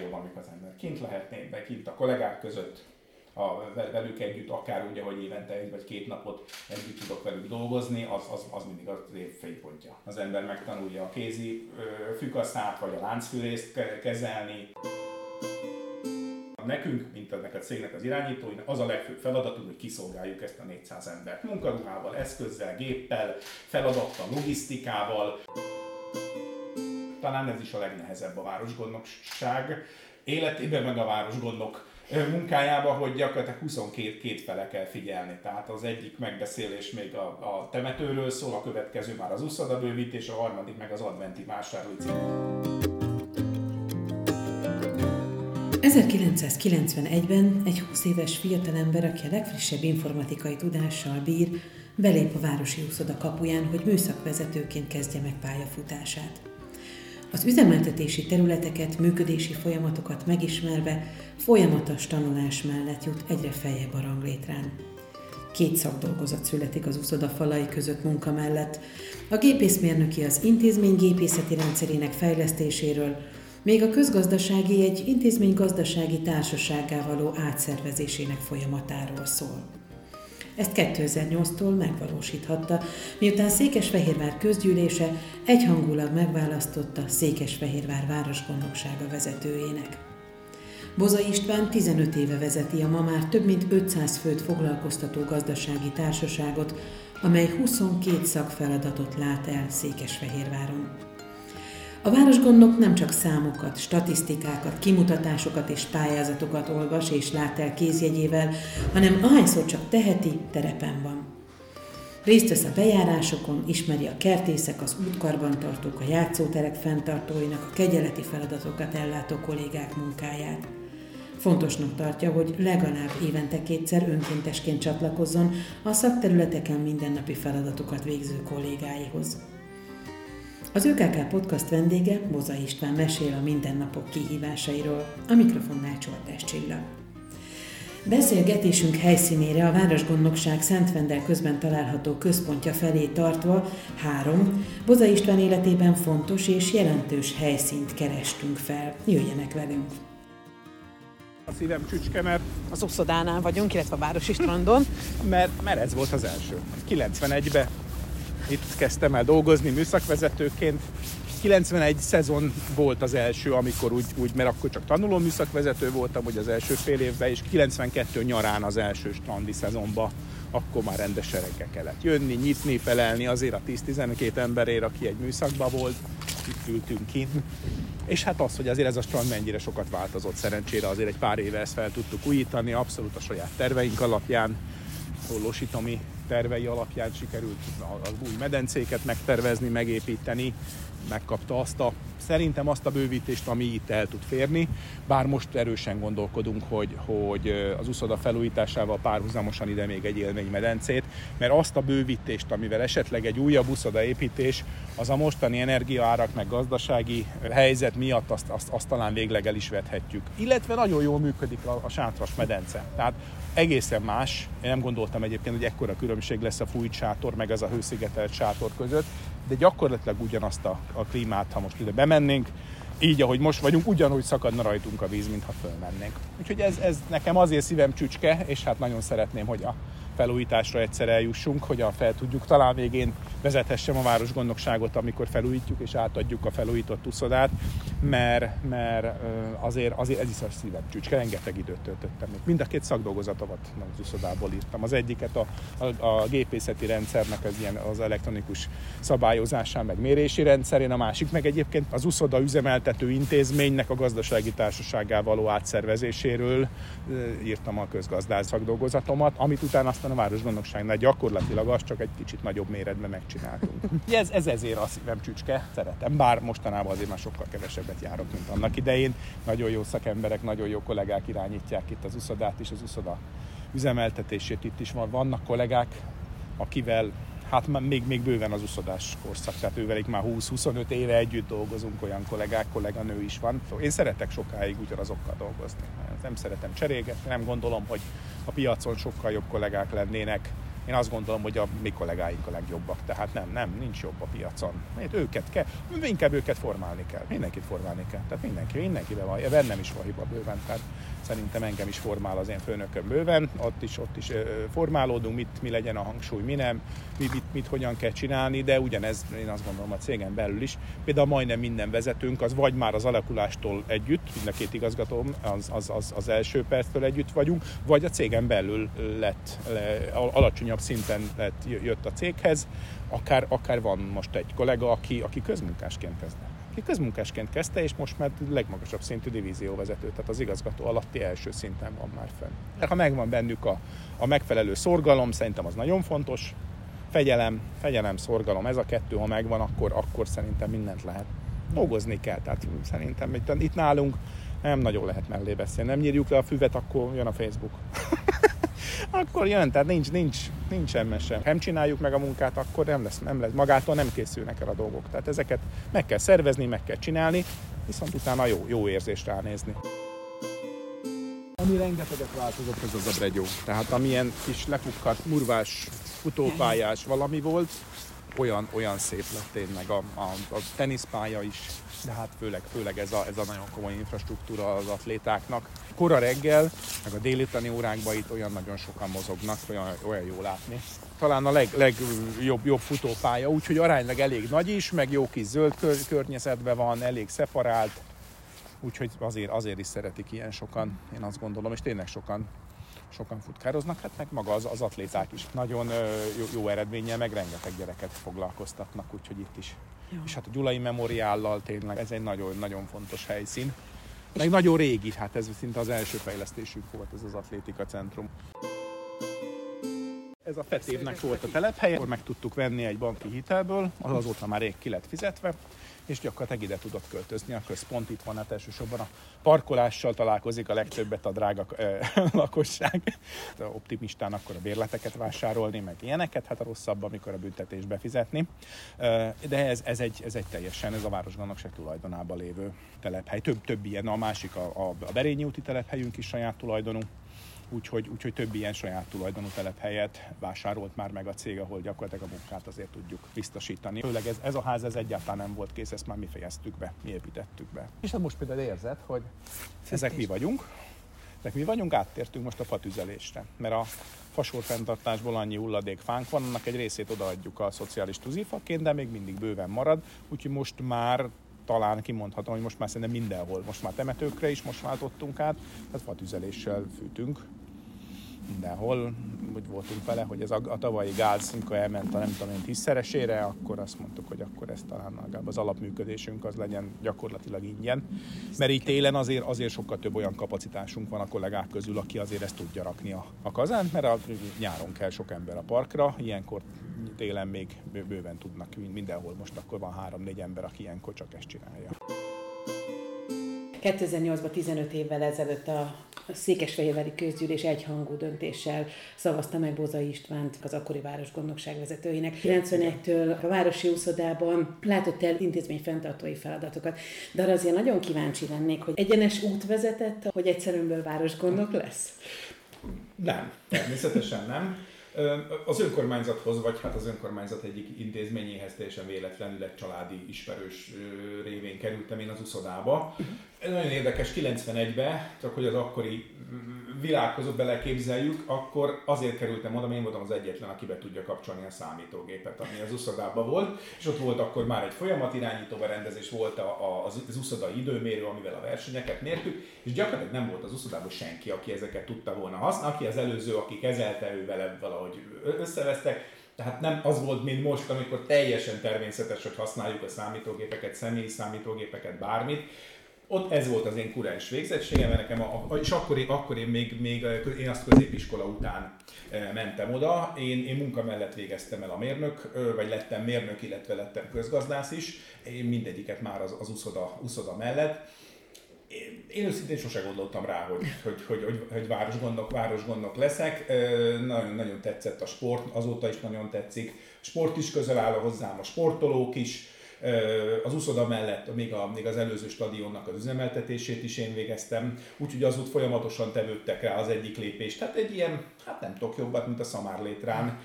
legjobb, amikor az ember kint lehetné, de kint a kollégák között, a, velük együtt, akár úgy, hogy évente egy vagy két napot együtt tudok velük dolgozni, az, az, az mindig az év fénypontja. Az ember megtanulja a kézi fükaszát, vagy a láncfűrészt kezelni. Nekünk, mint ennek a cégnek az irányítóinak, az a legfőbb feladatunk, hogy kiszolgáljuk ezt a 400 embert. Munkaruhával, eszközzel, géppel, feladattal, logisztikával. Talán ez is a legnehezebb a városgondnokság életében, meg a városgondok munkájába, hogy gyakorlatilag 22 két fele kell figyelni. Tehát az egyik megbeszélés még a, a temetőről szól, a következő már az uszoda bővítés, a harmadik meg az adventi vásárlói 1991-ben egy 20 éves fiatalember, aki a legfrissebb informatikai tudással bír, belép a Városi Úszoda kapuján, hogy műszakvezetőként kezdje meg pályafutását. Az üzemeltetési területeket, működési folyamatokat megismerve folyamatos tanulás mellett jut egyre feljebb a ranglétrán. Két szakdolgozat születik az uszoda falai között munka mellett. A gépészmérnöki az intézmény gépészeti rendszerének fejlesztéséről, még a közgazdasági egy intézmény gazdasági társaságá való átszervezésének folyamatáról szól. Ezt 2008-tól megvalósíthatta, miután Székesfehérvár közgyűlése egyhangulag megválasztotta Székesfehérvár városgondnoksága vezetőjének. Boza István 15 éve vezeti a ma már több mint 500 főt foglalkoztató gazdasági társaságot, amely 22 szakfeladatot lát el Székesfehérváron. A városgondnok nem csak számokat, statisztikákat, kimutatásokat és pályázatokat olvas és lát el kézjegyével, hanem ahányszor csak teheti, terepen van. Részt vesz a bejárásokon, ismeri a kertészek, az útkarbantartók, a játszóterek fenntartóinak, a kegyeleti feladatokat ellátó kollégák munkáját. Fontosnak tartja, hogy legalább évente kétszer önkéntesként csatlakozzon a szakterületeken mindennapi feladatokat végző kollégáihoz. Az ÖKK podcast vendége Boza István mesél a mindennapok kihívásairól, a mikrofonnál Csoltás Csilla. Beszélgetésünk helyszínére a Városgondnokság Szentvendel közben található központja felé tartva három Boza István életében fontos és jelentős helyszínt kerestünk fel. Jöjjenek velünk! A szívem csücske, mert... Az Uszodánál vagyunk, illetve a Városi Strandon. mert, mert ez volt az első. 91-ben itt kezdtem el dolgozni műszakvezetőként. 91 szezon volt az első, amikor úgy, úgy mert akkor csak tanuló műszakvezető voltam, hogy az első fél évben, és 92 nyarán az első strandi szezonban akkor már rendesen reggel kellett jönni, nyitni, felelni azért a 10-12 emberért, aki egy műszakban volt, itt ültünk kint. És hát az, hogy azért ez a strand mennyire sokat változott, szerencsére azért egy pár éve ezt fel tudtuk újítani, abszolút a saját terveink alapján, Hollósi Tomi tervei alapján sikerült az új medencéket megtervezni, megépíteni, megkapta azt a, szerintem azt a bővítést, ami itt el tud férni, bár most erősen gondolkodunk, hogy, hogy az uszoda felújításával párhuzamosan ide még egy élménymedencét, mert azt a bővítést, amivel esetleg egy újabb uszoda építés, az a mostani energiaárak meg gazdasági helyzet miatt azt, azt, azt talán végleg el is vethetjük. Illetve nagyon jól működik a, a sátras medence. Tehát egészen más. Én nem gondoltam egyébként, hogy ekkora különbség lesz a fújt sátor, meg ez a hőszigetelt sátor között, de gyakorlatilag ugyanazt a, a klímát, ha most ide bemennénk, így, ahogy most vagyunk, ugyanúgy szakadna rajtunk a víz, mintha fölmennénk. Úgyhogy ez, ez nekem azért szívem csücske, és hát nagyon szeretném, hogy a felújításra egyszer eljussunk, hogy a fel tudjuk. Talán végén vezethessem a városgondnokságot, amikor felújítjuk és átadjuk a felújított uszodát, mert, mert azért, azért ez is a szívem csücske, rengeteg időt töltöttem. Mind a két szakdolgozatomat az uszodából írtam. Az egyiket a, a, a gépészeti rendszernek az, ilyen, az elektronikus szabályozásán, meg mérési rendszerén, a másik meg egyébként az uszoda üzemeltető intézménynek a gazdasági társaságával való átszervezéséről írtam a közgazdász szakdolgozatomat, amit utána aztán a városgondnokságnál gyakorlatilag az csak egy kicsit nagyobb méretben megcsináltunk. ez, ez ezért a szívem csücske, szeretem, bár mostanában azért már sokkal kevesebbet járok, mint annak idején. Nagyon jó szakemberek, nagyon jó kollégák irányítják itt az uszodát és az uszoda üzemeltetését. Itt is van, vannak kollégák, akivel hát még, még bőven az uszodás korszak, tehát ővelük már 20-25 éve együtt dolgozunk, olyan kollégák, kolléganő is van. Én szeretek sokáig ugyanazokkal dolgozni. Nem szeretem cserélgetni, nem gondolom, hogy a piacon sokkal jobb kollégák lennének, én azt gondolom, hogy a mi kollégáink a legjobbak, tehát nem, nem, nincs jobb a piacon. Mert őket kell, inkább őket formálni kell, mindenkit formálni kell, tehát mindenki, mindenkiben van, bennem is van hiba bőven, tehát szerintem engem is formál az én főnököm bőven, ott is, ott is formálódunk, mit, mi legyen a hangsúly, mi nem, mi, mit, mit, hogyan kell csinálni, de ugyanez én azt gondolom a cégen belül is. Például majdnem minden vezetőnk az vagy már az alakulástól együtt, mind a két igazgatóm az, az, az, az első perctől együtt vagyunk, vagy a cégen belül lett, le, alacsonyabb szinten lett, jött a céghez, akár, akár van most egy kollega, aki, aki közmunkásként kezdett aki közmunkásként kezdte, és most már legmagasabb szintű divízióvezető, tehát az igazgató alatti első szinten van már fenn. De ha megvan bennük a, a megfelelő szorgalom, szerintem az nagyon fontos, fegyelem, fegyelem, szorgalom, ez a kettő, ha megvan, akkor, akkor szerintem mindent lehet. Dolgozni kell, tehát szerintem itt, itt nálunk nem nagyon lehet mellé beszélni. Nem nyírjuk le a füvet, akkor jön a Facebook. Akkor jön, tehát nincs, nincs, nincs semmi sem. Nem csináljuk meg a munkát, akkor nem lesz, nem lesz, magától nem készülnek el a dolgok. Tehát ezeket meg kell szervezni, meg kell csinálni, viszont utána jó, jó érzést ránézni. Ami rengeteget változott, ez az a bregyó. Tehát amilyen kis lefukkadt, murvás, futópályás valami volt, olyan, olyan szép lett tényleg a, a, a teniszpálya is, de hát főleg, főleg ez, a, ez a nagyon komoly infrastruktúra az atlétáknak. Kora reggel, meg a délutáni órákban itt olyan nagyon sokan mozognak, olyan, olyan jó látni. Talán a leg, legjobb jobb futópálya, úgyhogy aránylag elég nagy is, meg jó kis zöld kör, környezetben van, elég szeparált, úgyhogy azért, azért is szeretik ilyen sokan, én azt gondolom, és tényleg sokan sokan futkároznak, hát meg maga az, az atléták is nagyon jó, jó eredménnyel, meg rengeteg gyereket foglalkoztatnak, úgyhogy itt is. Jó. És hát a Gyulai Memoriállal tényleg ez egy nagyon-nagyon fontos helyszín. Meg nagyon régi, hát ez szinte az első fejlesztésük volt ez az atlétika centrum. Ez a Fetévnek volt a telephelye, akkor meg tudtuk venni egy banki hitelből, az azóta már rég ki lett fizetve, és gyakorlatilag ide tudott költözni. A központ itt van, hát elsősorban a parkolással találkozik a legtöbbet a drága ö, lakosság. A optimistán akkor a bérleteket vásárolni, meg ilyeneket, hát a rosszabb, amikor a büntetés befizetni. De ez, ez, egy, ez egy teljesen, ez a Városgondnokság tulajdonában lévő telephely. Több, több ilyen, a másik a, a, a Berényi úti telephelyünk is saját tulajdonú úgyhogy, úgyhogy több ilyen saját tulajdonú telephelyet vásárolt már meg a cég, ahol gyakorlatilag a munkát azért tudjuk biztosítani. Főleg ez, ez a ház ez egyáltalán nem volt kész, ezt már mi fejeztük be, mi építettük be. És hát most például érzed, hogy ezek mi vagyunk, ezek mi vagyunk, áttértünk most a fatüzelésre, mert a fasor fenntartásból annyi hulladékfánk van, annak egy részét odaadjuk a szociális tűzifaként, de még mindig bőven marad, úgyhogy most már talán kimondhatom, hogy most már szerintem mindenhol, most már temetőkre is most váltottunk át, tehát fatüzeléssel fűtünk, mindenhol, úgy voltunk vele, hogy ez a, a tavalyi gáz, amikor elment a nem tudom én tízszeresére, akkor azt mondtuk, hogy akkor ez talán legalább az alapműködésünk az legyen gyakorlatilag ingyen. Mert így télen azért, azért sokkal több olyan kapacitásunk van a kollégák közül, aki azért ezt tudja rakni a, a kazánt, mert a, nyáron kell sok ember a parkra, ilyenkor télen még bőven tudnak mindenhol, most akkor van három-négy ember, aki ilyenkor csak ezt csinálja. 2008-ban 15 évvel ezelőtt a Székesfehérvári közgyűlés egyhangú döntéssel szavazta meg Bozai Istvánt, az akkori városgondnokság vezetőjének. 91-től a városi úszodában látott el intézmény fenntartói feladatokat. De arra azért nagyon kíváncsi lennék, hogy egyenes út vezetett, hogy egyszerűből városgondnok lesz? Nem, természetesen nem. Az önkormányzathoz, vagy hát az önkormányzat egyik intézményéhez teljesen véletlenül egy családi ismerős révén kerültem én az uszodába. Ez nagyon érdekes, 91-ben, csak hogy az akkori világhoz beleképzeljük, akkor azért kerültem oda, mert én voltam az egyetlen, aki be tudja kapcsolni a számítógépet, ami az uszodában volt, és ott volt akkor már egy folyamatirányító berendezés, volt a, az uszodai időmérő, amivel a versenyeket mértük, és gyakorlatilag nem volt az uszodában senki, aki ezeket tudta volna használni, aki az előző, aki kezelte, ő vele valahogy összevesztek, tehát nem az volt, mint most, amikor teljesen természetes, hogy használjuk a számítógépeket, személyi számítógépeket, bármit, ott ez volt az én kurens végzettségem, mert nekem a, a, és akkor, akkor én még, még én azt középiskola után e, mentem oda, én, én munka mellett végeztem el a mérnök, vagy lettem mérnök, illetve lettem közgazdász is, én mindegyiket már az, az uszoda, uszoda mellett. Én, én őszintén sose gondoltam rá, hogy, hogy, hogy, hogy, hogy városgondok, városgondok leszek. Nagyon, nagyon tetszett a sport, azóta is nagyon tetszik. Sport is közel áll hozzám, a sportolók is Az úszoda mellett még, a, még az előző stadionnak az üzemeltetését is én végeztem, úgyhogy az út folyamatosan tevődtek rá az egyik lépést. Tehát egy ilyen, hát nem tudok jobbat, mint a szamárlétrán.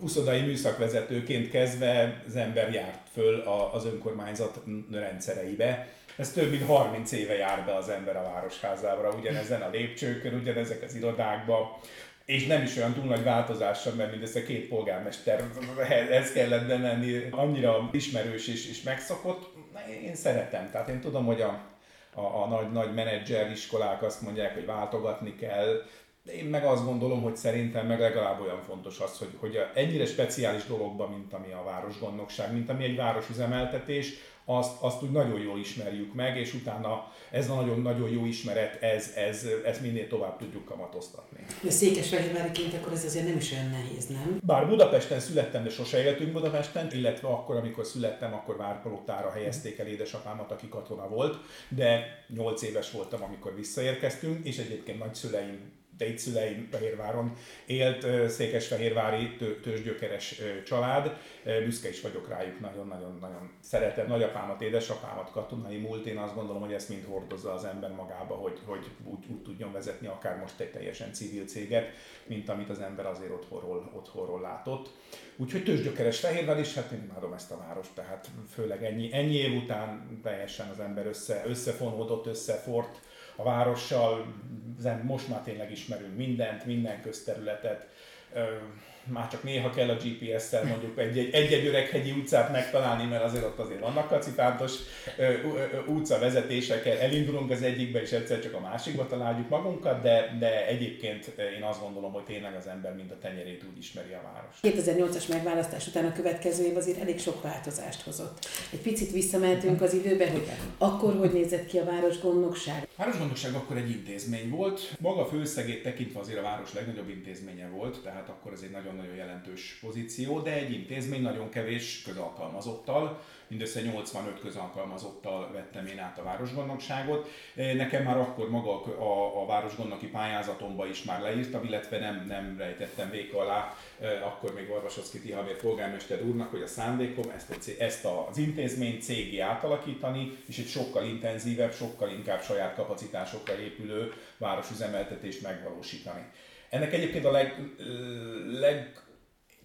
Uszodai műszakvezetőként kezdve az ember járt föl az önkormányzat rendszereibe. Ez több mint 30 éve jár be az ember a városházára, ugyanezen a lépcsőkön, ugyanezek az irodákba, és nem is olyan túl nagy változással, mert mindössze két polgármester ez kellett bemenni, annyira ismerős és, és megszokott. Én szeretem, tehát én tudom, hogy a, a, a nagy, nagy menedzser iskolák azt mondják, hogy váltogatni kell, én meg azt gondolom, hogy szerintem meg legalább olyan fontos az, hogy, hogy ennyire speciális dologban, mint ami a városgondnokság, mint ami egy városüzemeltetés, azt, azt úgy nagyon jól ismerjük meg, és utána ez a nagyon-nagyon jó ismeret, ez, ez, ez minél tovább tudjuk kamatoztatni. De Székesfehérváriként akkor ez azért nem is olyan nehéz, nem? Bár Budapesten születtem, de sose éltünk Budapesten, illetve akkor, amikor születtem, akkor Várpalotára helyezték el édesapámat, aki katona volt, de 8 éves voltam, amikor visszaérkeztünk, és egyébként nagyszüleim szüleim Fehérváron élt székesfehérvári tőzsgyökeres család. Büszke is vagyok rájuk, nagyon-nagyon-nagyon szeretem nagyapámat, édesapámat, katonai múlt. Én azt gondolom, hogy ezt mind hordozza az ember magába, hogy, hogy úgy, úgy tudjon vezetni akár most egy teljesen civil céget, mint amit az ember azért otthonról, otthonról látott. Úgyhogy tőzsgyökeres Fehérvár is, hát én imádom ezt a várost, tehát főleg ennyi, ennyi év után teljesen az ember össze, összefonódott, összefort, a várossal, most már tényleg ismerünk mindent, minden közterületet, már csak néha kell a GPS-szel mondjuk egy-egy öreghegyi utcát megtalálni, mert azért ott azért vannak kacipántos utca vezetésekkel, elindulunk az egyikbe, és egyszer csak a másikba találjuk magunkat, de, de egyébként én azt gondolom, hogy tényleg az ember mind a tenyerét úgy ismeri a város. 2008-as megválasztás után a következő év azért elég sok változást hozott. Egy picit visszamentünk az időbe, hogy akkor hogy nézett ki a városgondnokság? A városgondnokság akkor egy intézmény volt. Maga főszegét tekintve azért a város legnagyobb intézménye volt, tehát akkor ez egy nagyon nagyon jelentős pozíció, de egy intézmény nagyon kevés közalkalmazottal, mindössze 85 közalkalmazottal vettem én át a városgondnokságot. Nekem már akkor maga a, a városgondnoki pályázatomba is már leírtam, illetve nem, nem rejtettem véka alá, akkor még Varvasoszki Tihavér polgármester úrnak, hogy a szándékom ezt, egy, ezt az intézményt cégi átalakítani, és egy sokkal intenzívebb, sokkal inkább saját kapacitásokra épülő városüzemeltetést megvalósítani. Ennek egyébként a leg, leg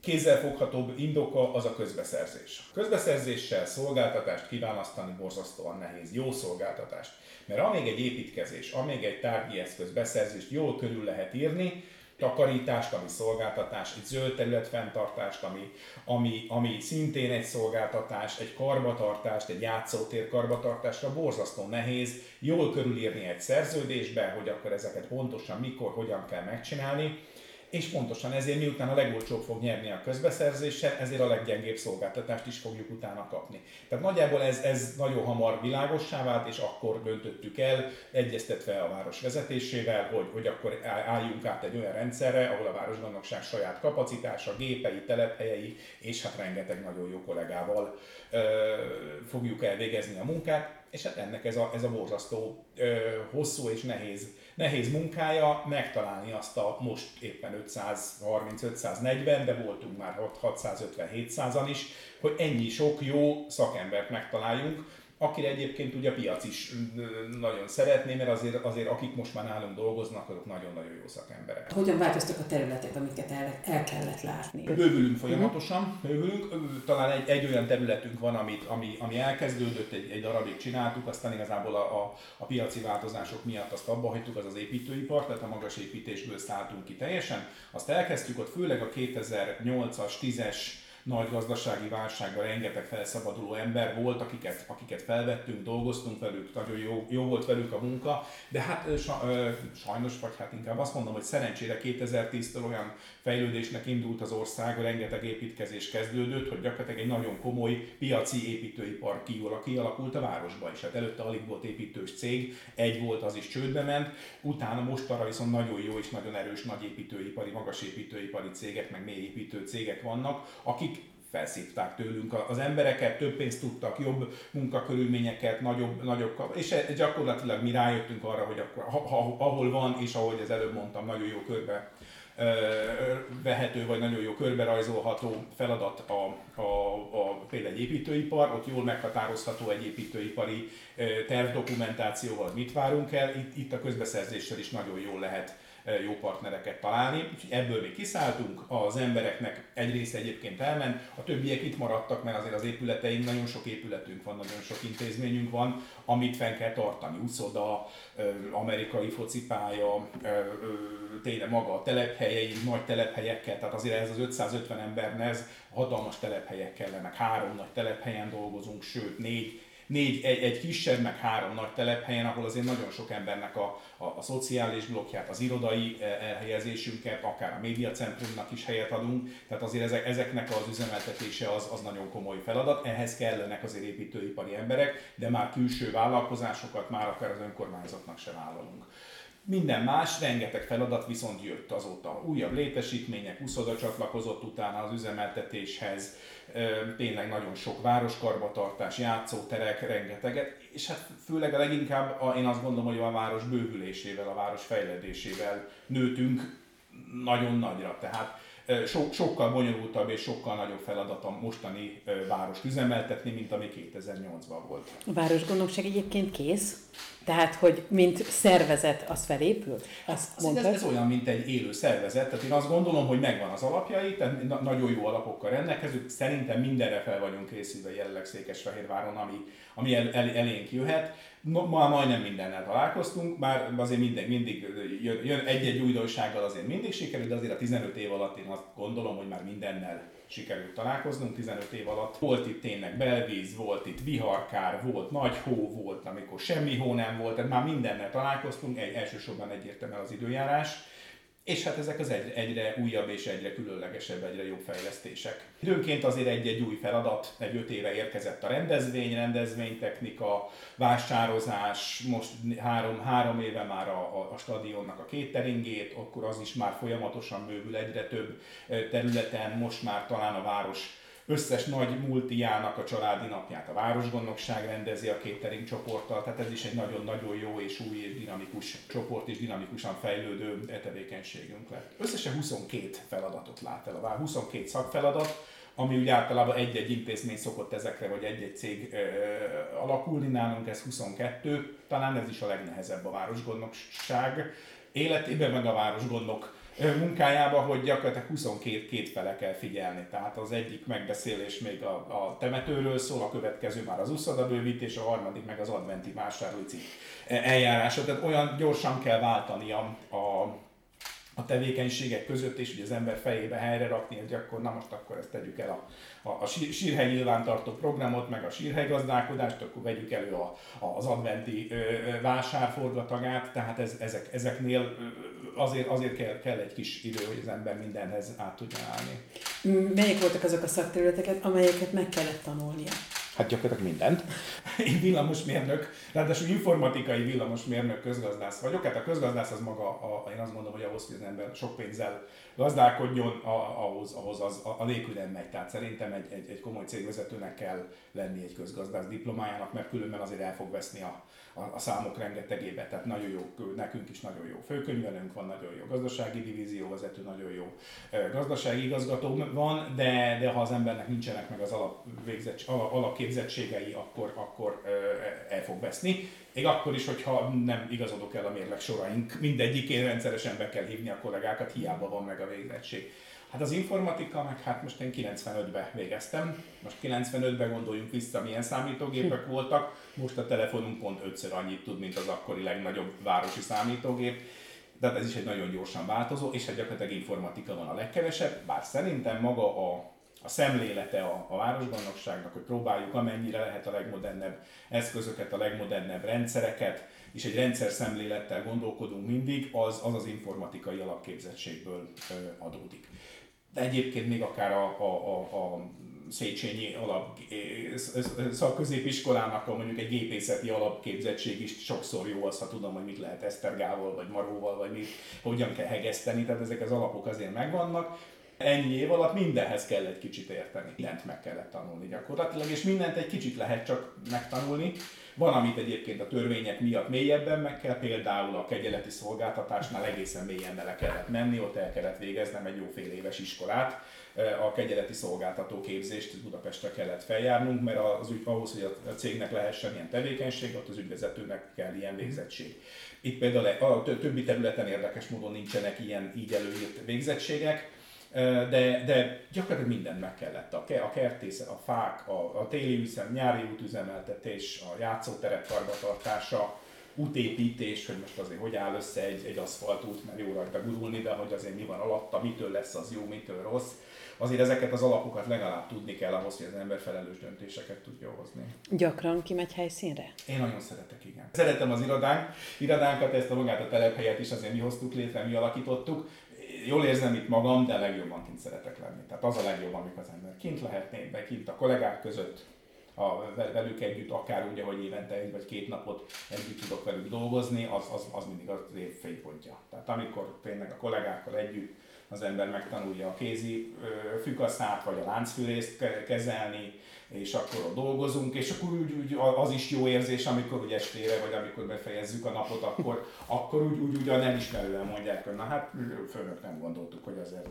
kézzelfoghatóbb indoka az a közbeszerzés. Közbeszerzéssel szolgáltatást kiválasztani borzasztóan nehéz, jó szolgáltatást. Mert amíg egy építkezés, amíg egy tárgyi eszköz beszerzést jól körül lehet írni, takarítást, ami szolgáltatás, egy zöld terület fenntartást, ami, ami, ami szintén egy szolgáltatás, egy karbatartást, egy játszótér karbatartásra borzasztó nehéz jól körülírni egy szerződésbe, hogy akkor ezeket pontosan mikor, hogyan kell megcsinálni és pontosan ezért miután a legolcsóbb fog nyerni a közbeszerzéssel, ezért a leggyengébb szolgáltatást is fogjuk utána kapni. Tehát nagyjából ez, ez nagyon hamar világossá vált, és akkor döntöttük el, egyeztetve a város vezetésével, hogy, hogy akkor álljunk át egy olyan rendszerre, ahol a városgondnokság saját kapacitása, gépei, telephelyei, és hát rengeteg nagyon jó kollégával ö, fogjuk elvégezni a munkát, és hát ennek ez a, ez a borzasztó ö, hosszú és nehéz nehéz munkája megtalálni azt a most éppen 530-540, de voltunk már 650-700-an is, hogy ennyi sok jó szakembert megtaláljunk, akire egyébként ugye a piac is nagyon szeretné, mert azért, azért akik most már nálunk dolgoznak, azok nagyon-nagyon jó szakemberek. Hogyan változtak a területek, amiket el, el kellett látni? Bővülünk folyamatosan, bővülünk. Talán egy, egy olyan területünk van, amit, ami, ami elkezdődött, egy, egy darabig csináltuk, aztán igazából a, a, a piaci változások miatt azt abba hagytuk, az az építőipar, tehát a magas építésből szálltunk ki teljesen. Azt elkezdtük ott főleg a 2008-as, 10-es nagy gazdasági válságban rengeteg felszabaduló ember volt, akiket, akiket felvettünk, dolgoztunk velük, nagyon jó, jó volt velük a munka, de hát sajnos, vagy hát inkább azt mondom, hogy szerencsére 2010-től olyan fejlődésnek indult az ország, rengeteg építkezés kezdődött, hogy gyakorlatilag egy nagyon komoly piaci építőipar kialakult a városba is. Hát előtte alig volt építős cég, egy volt, az is csődbe ment, utána most arra viszont nagyon jó és nagyon erős nagy építőipari, magas építőipari cégek, meg mély építő cégek vannak, akik felszívták tőlünk az embereket, több pénzt tudtak, jobb munkakörülményeket, nagyobb, nagyobb és e, gyakorlatilag mi rájöttünk arra, hogy akkor, ha, ahol van, és ahogy az előbb mondtam, nagyon jó körbe vehető, vagy nagyon jó körberajzolható feladat a, a, a, például egy építőipar, ott jól meghatározható egy építőipari tervdokumentációval, mit várunk el, itt, itt a közbeszerzéssel is nagyon jól lehet jó partnereket találni. Úgyhogy ebből még kiszálltunk, az embereknek egy része egyébként elment, a többiek itt maradtak, mert azért az épületeink, nagyon sok épületünk van, nagyon sok intézményünk van, amit fenn kell tartani. Úszoda, amerikai focipálya, tényleg maga a telephelyeink, nagy telephelyekkel, tehát azért ez az 550 emberhez hatalmas telephelyek kellenek, három nagy telephelyen dolgozunk, sőt négy, négy, egy, egy kisebb, meg három nagy telephelyen, ahol azért nagyon sok embernek a, a, a szociális blokkját, az irodai e, elhelyezésünket, akár a médiacentrumnak is helyet adunk, tehát azért ezek, ezeknek az üzemeltetése az, az nagyon komoly feladat, ehhez kellenek azért építőipari emberek, de már külső vállalkozásokat már akár az önkormányzatnak sem vállalunk. Minden más, rengeteg feladat viszont jött azóta. Újabb létesítmények, uszoda csatlakozott utána az üzemeltetéshez, tényleg nagyon sok városkarbatartás, játszóterek, rengeteget, és hát főleg a leginkább a, én azt gondolom, hogy a város bővülésével, a város fejledésével nőtünk nagyon nagyra. Tehát so, sokkal bonyolultabb és sokkal nagyobb feladat a mostani várost üzemeltetni, mint ami 2008-ban volt. A városgondnokság egyébként kész? Tehát, hogy mint szervezet az felépül? Azt mondtad? Ez, ez olyan, mint egy élő szervezet. Tehát én azt gondolom, hogy megvan az alapjai, tehát nagyon jó alapokkal rendelkezünk. Szerintem mindenre fel vagyunk készülve jelenleg Székesfehérváron, ami, ami el, el, elénk jöhet. Ma majdnem mindennel találkoztunk, már azért mindig, mindig jön, egy-egy újdonsággal azért mindig sikerül, de azért a 15 év alatt én azt gondolom, hogy már mindennel sikerült találkoznunk 15 év alatt. Volt itt tényleg belvíz, volt itt viharkár, volt nagy hó, volt amikor semmi hó nem volt, tehát már mindennel találkoztunk, egy, elsősorban egyértelműen az időjárás és hát ezek az egyre, egyre újabb és egyre különlegesebb, egyre jobb fejlesztések. Időnként azért egy-egy új feladat, egy öt éve érkezett a rendezvény, rendezvénytechnika, vásározás, most három, három éve már a, a, a stadionnak a cateringét, akkor az is már folyamatosan bővül egyre több területen, most már talán a város összes nagy multiának a családi napját a Városgondnokság rendezi a catering csoporttal, tehát ez is egy nagyon-nagyon jó és új és dinamikus csoport és dinamikusan fejlődő tevékenységünk lett. Összesen 22 feladatot lát el a vár, 22 szakfeladat, ami úgy általában egy-egy intézmény szokott ezekre, vagy egy-egy cég ö, alakulni, nálunk ez 22, talán ez is a legnehezebb a városgondnokság életében, meg a városgondok munkájába, hogy gyakorlatilag 22 két fele kell figyelni. Tehát az egyik megbeszélés még a, a temetőről szól, a következő már az uszoda bővítés, a harmadik meg az adventi vásárlói eljárása. Tehát olyan gyorsan kell váltani a, a a tevékenységek között, és hogy az ember fejébe helyre rakni, hogy akkor na most akkor ezt tegyük el a, a, a sírhely nyilvántartó programot, meg a sírhely gazdálkodást, akkor vegyük elő a, az adventi ö, vásárforgatagát, tehát ez, ezek, ezeknél azért, azért kell, kell egy kis idő, hogy az ember mindenhez át tudja állni. Melyek voltak azok a szakterületeket, amelyeket meg kellett tanulnia? Hát gyakorlatilag mindent. Én villamosmérnök, ráadásul informatikai villamosmérnök közgazdász vagyok. Hát a közgazdász az maga, a, én azt mondom, hogy ahhoz, hogy az ember sok pénzzel gazdálkodjon, a, ahhoz, ahhoz az, a, a nélkül nem megy. Tehát szerintem egy, egy, egy komoly cégvezetőnek kell lenni egy közgazdász diplomájának, mert különben azért el fog veszni a, a, a számok rengetegébe. Tehát nagyon jó, nekünk is nagyon jó főkönyvelőnk van, nagyon jó gazdasági divízióvezető, nagyon jó gazdasági igazgató van, de, de ha az embernek nincsenek meg az alap, végzett, alap, alapképzettségei, akkor, akkor el fog veszni. Még akkor is, hogyha nem igazodok el a mérleg soraink, mindegyikén rendszeresen be kell hívni a kollégákat, hiába van meg a végzettség. Hát az informatika, meg hát most én 95-ben végeztem. Most 95-ben gondoljunk vissza, milyen számítógépek voltak. Most a telefonunk pont ötször annyit tud, mint az akkori legnagyobb városi számítógép. De ez is egy nagyon gyorsan változó, és hát gyakorlatilag informatika van a legkevesebb, bár szerintem maga a a szemlélete a, a városbajnokságnak, hogy próbáljuk amennyire lehet a legmodernebb eszközöket, a legmodernebb rendszereket, és egy rendszer szemlélettel gondolkodunk mindig, az az, az informatikai alapképzettségből adódik. De egyébként még akár a, a, a, a Széchenyi alap szakközépiskolának a mondjuk egy gépészeti alapképzettség is sokszor jó az, ha tudom, hogy mit lehet esztergával, vagy maróval, vagy mit, hogyan kell hegeszteni, tehát ezek az alapok azért megvannak ennyi év alatt mindenhez kell egy kicsit érteni. Mindent meg kellett tanulni gyakorlatilag, és mindent egy kicsit lehet csak megtanulni. Van, amit egyébként a törvények miatt mélyebben meg kell, például a kegyeleti szolgáltatásnál egészen mélyen bele kellett menni, ott el kellett végeznem egy jó fél éves iskolát, a kegyeleti szolgáltató képzést Budapestre kellett feljárnunk, mert az ügy, ahhoz, hogy a cégnek lehessen ilyen tevékenység, ott az ügyvezetőnek kell ilyen végzettség. Itt például a többi területen érdekes módon nincsenek ilyen így előírt végzettségek, de, de gyakorlatilag mindent meg kellett. A, a kertészet, a fák, a, a téli üzem, nyári útüzemeltetés, a játszóterek karbatartása, útépítés, hogy most azért hogy áll össze egy, egy aszfaltút, mert jó rajta gurulni, de hogy azért mi van alatta, mitől lesz az jó, mitől rossz. Azért ezeket az alapokat legalább tudni kell ahhoz, hogy az ember felelős döntéseket tudja hozni. Gyakran kimegy helyszínre? Én nagyon szeretek, igen. Szeretem az irodánk, irodánkat, ezt a magát a telephelyet is azért mi hoztuk létre, mi alakítottuk jól érzem itt magam, de legjobban kint szeretek lenni. Tehát az a legjobb, amikor az ember kint lehetné, be kint a kollégák között, a, velük együtt, akár ugye, hogy évente egy vagy két napot együtt tudok velük dolgozni, az, az, az mindig az év fénypontja. Tehát amikor tényleg a kollégákkal együtt az ember megtanulja a kézi fükaszát, vagy a láncfűrészt kezelni, és akkor ott dolgozunk, és akkor úgy, úgy az is jó érzés, amikor úgy estére, vagy amikor befejezzük a napot, akkor, akkor úgy, úgy, úgy a nem ismerően mondják, hogy na hát főnök nem gondoltuk, hogy azért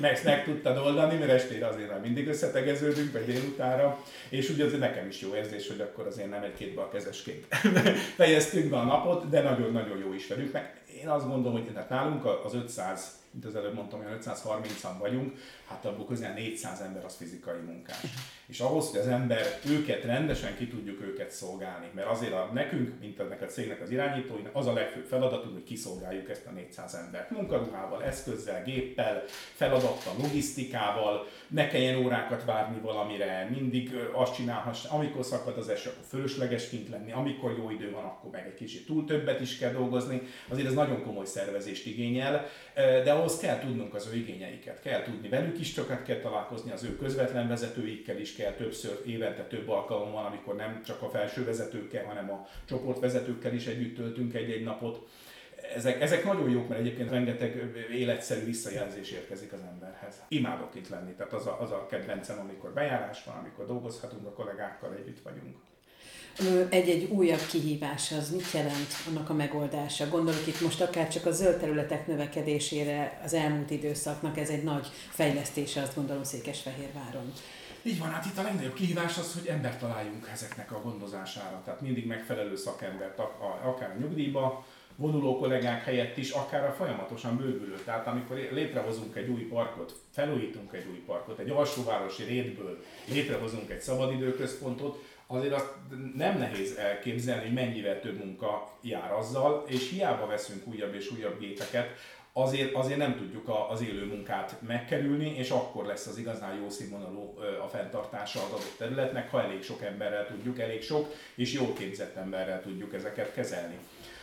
meg, meg tudtad oldani, mert estére azért már mindig összetegeződünk, vagy délutára, és úgy azért nekem is jó érzés, hogy akkor azért nem egy-két bal kezesként fejeztünk be a napot, de nagyon-nagyon jó is velük, meg én azt gondolom, hogy hát nálunk az 500 mint az előbb mondtam, hogy 530-an vagyunk, hát abból közel 400 ember az fizikai munkás. És ahhoz, hogy az ember őket rendesen ki tudjuk őket szolgálni, mert azért a, nekünk, mint ennek a cégnek az irányítóinak, az a legfőbb feladatunk, hogy kiszolgáljuk ezt a 400 embert. Munkaruhával, eszközzel, géppel, feladattal, logisztikával, ne kelljen órákat várni valamire, mindig azt csinálhass, amikor szakad az eső, akkor fölösleges kint lenni, amikor jó idő van, akkor meg egy kicsit túl többet is kell dolgozni. Azért ez nagyon komoly szervezést igényel, de ahhoz kell tudnunk az ő igényeiket, kell tudni velük is sokat kell találkozni, az ő közvetlen vezetőikkel is kell többször, évente több alkalom van, amikor nem csak a felső vezetőkkel, hanem a csoportvezetőkkel is együtt töltünk egy-egy napot. Ezek, ezek nagyon jók, mert egyébként rengeteg életszerű visszajelzés érkezik az emberhez. Imádok itt lenni, tehát az a, az a kedvencem, amikor bejárás van, amikor dolgozhatunk a kollégákkal, együtt vagyunk egy-egy újabb kihívás az mit jelent annak a megoldása? Gondolok itt most akár csak a zöld területek növekedésére az elmúlt időszaknak ez egy nagy fejlesztése, azt gondolom Székesfehérváron. Így van, hát itt a legnagyobb kihívás az, hogy embert találjunk ezeknek a gondozására. Tehát mindig megfelelő szakembert, akár a nyugdíjba, vonuló kollégák helyett is, akár a folyamatosan bővülő. Tehát amikor létrehozunk egy új parkot, felújítunk egy új parkot, egy alsóvárosi rétből létrehozunk egy szabadidőközpontot, azért azt nem nehéz elképzelni, hogy mennyivel több munka jár azzal, és hiába veszünk újabb és újabb gépeket, azért, azért nem tudjuk az élő munkát megkerülni, és akkor lesz az igazán jó színvonalú a fenntartása az adott területnek, ha elég sok emberrel tudjuk, elég sok és jól képzett emberrel tudjuk ezeket kezelni.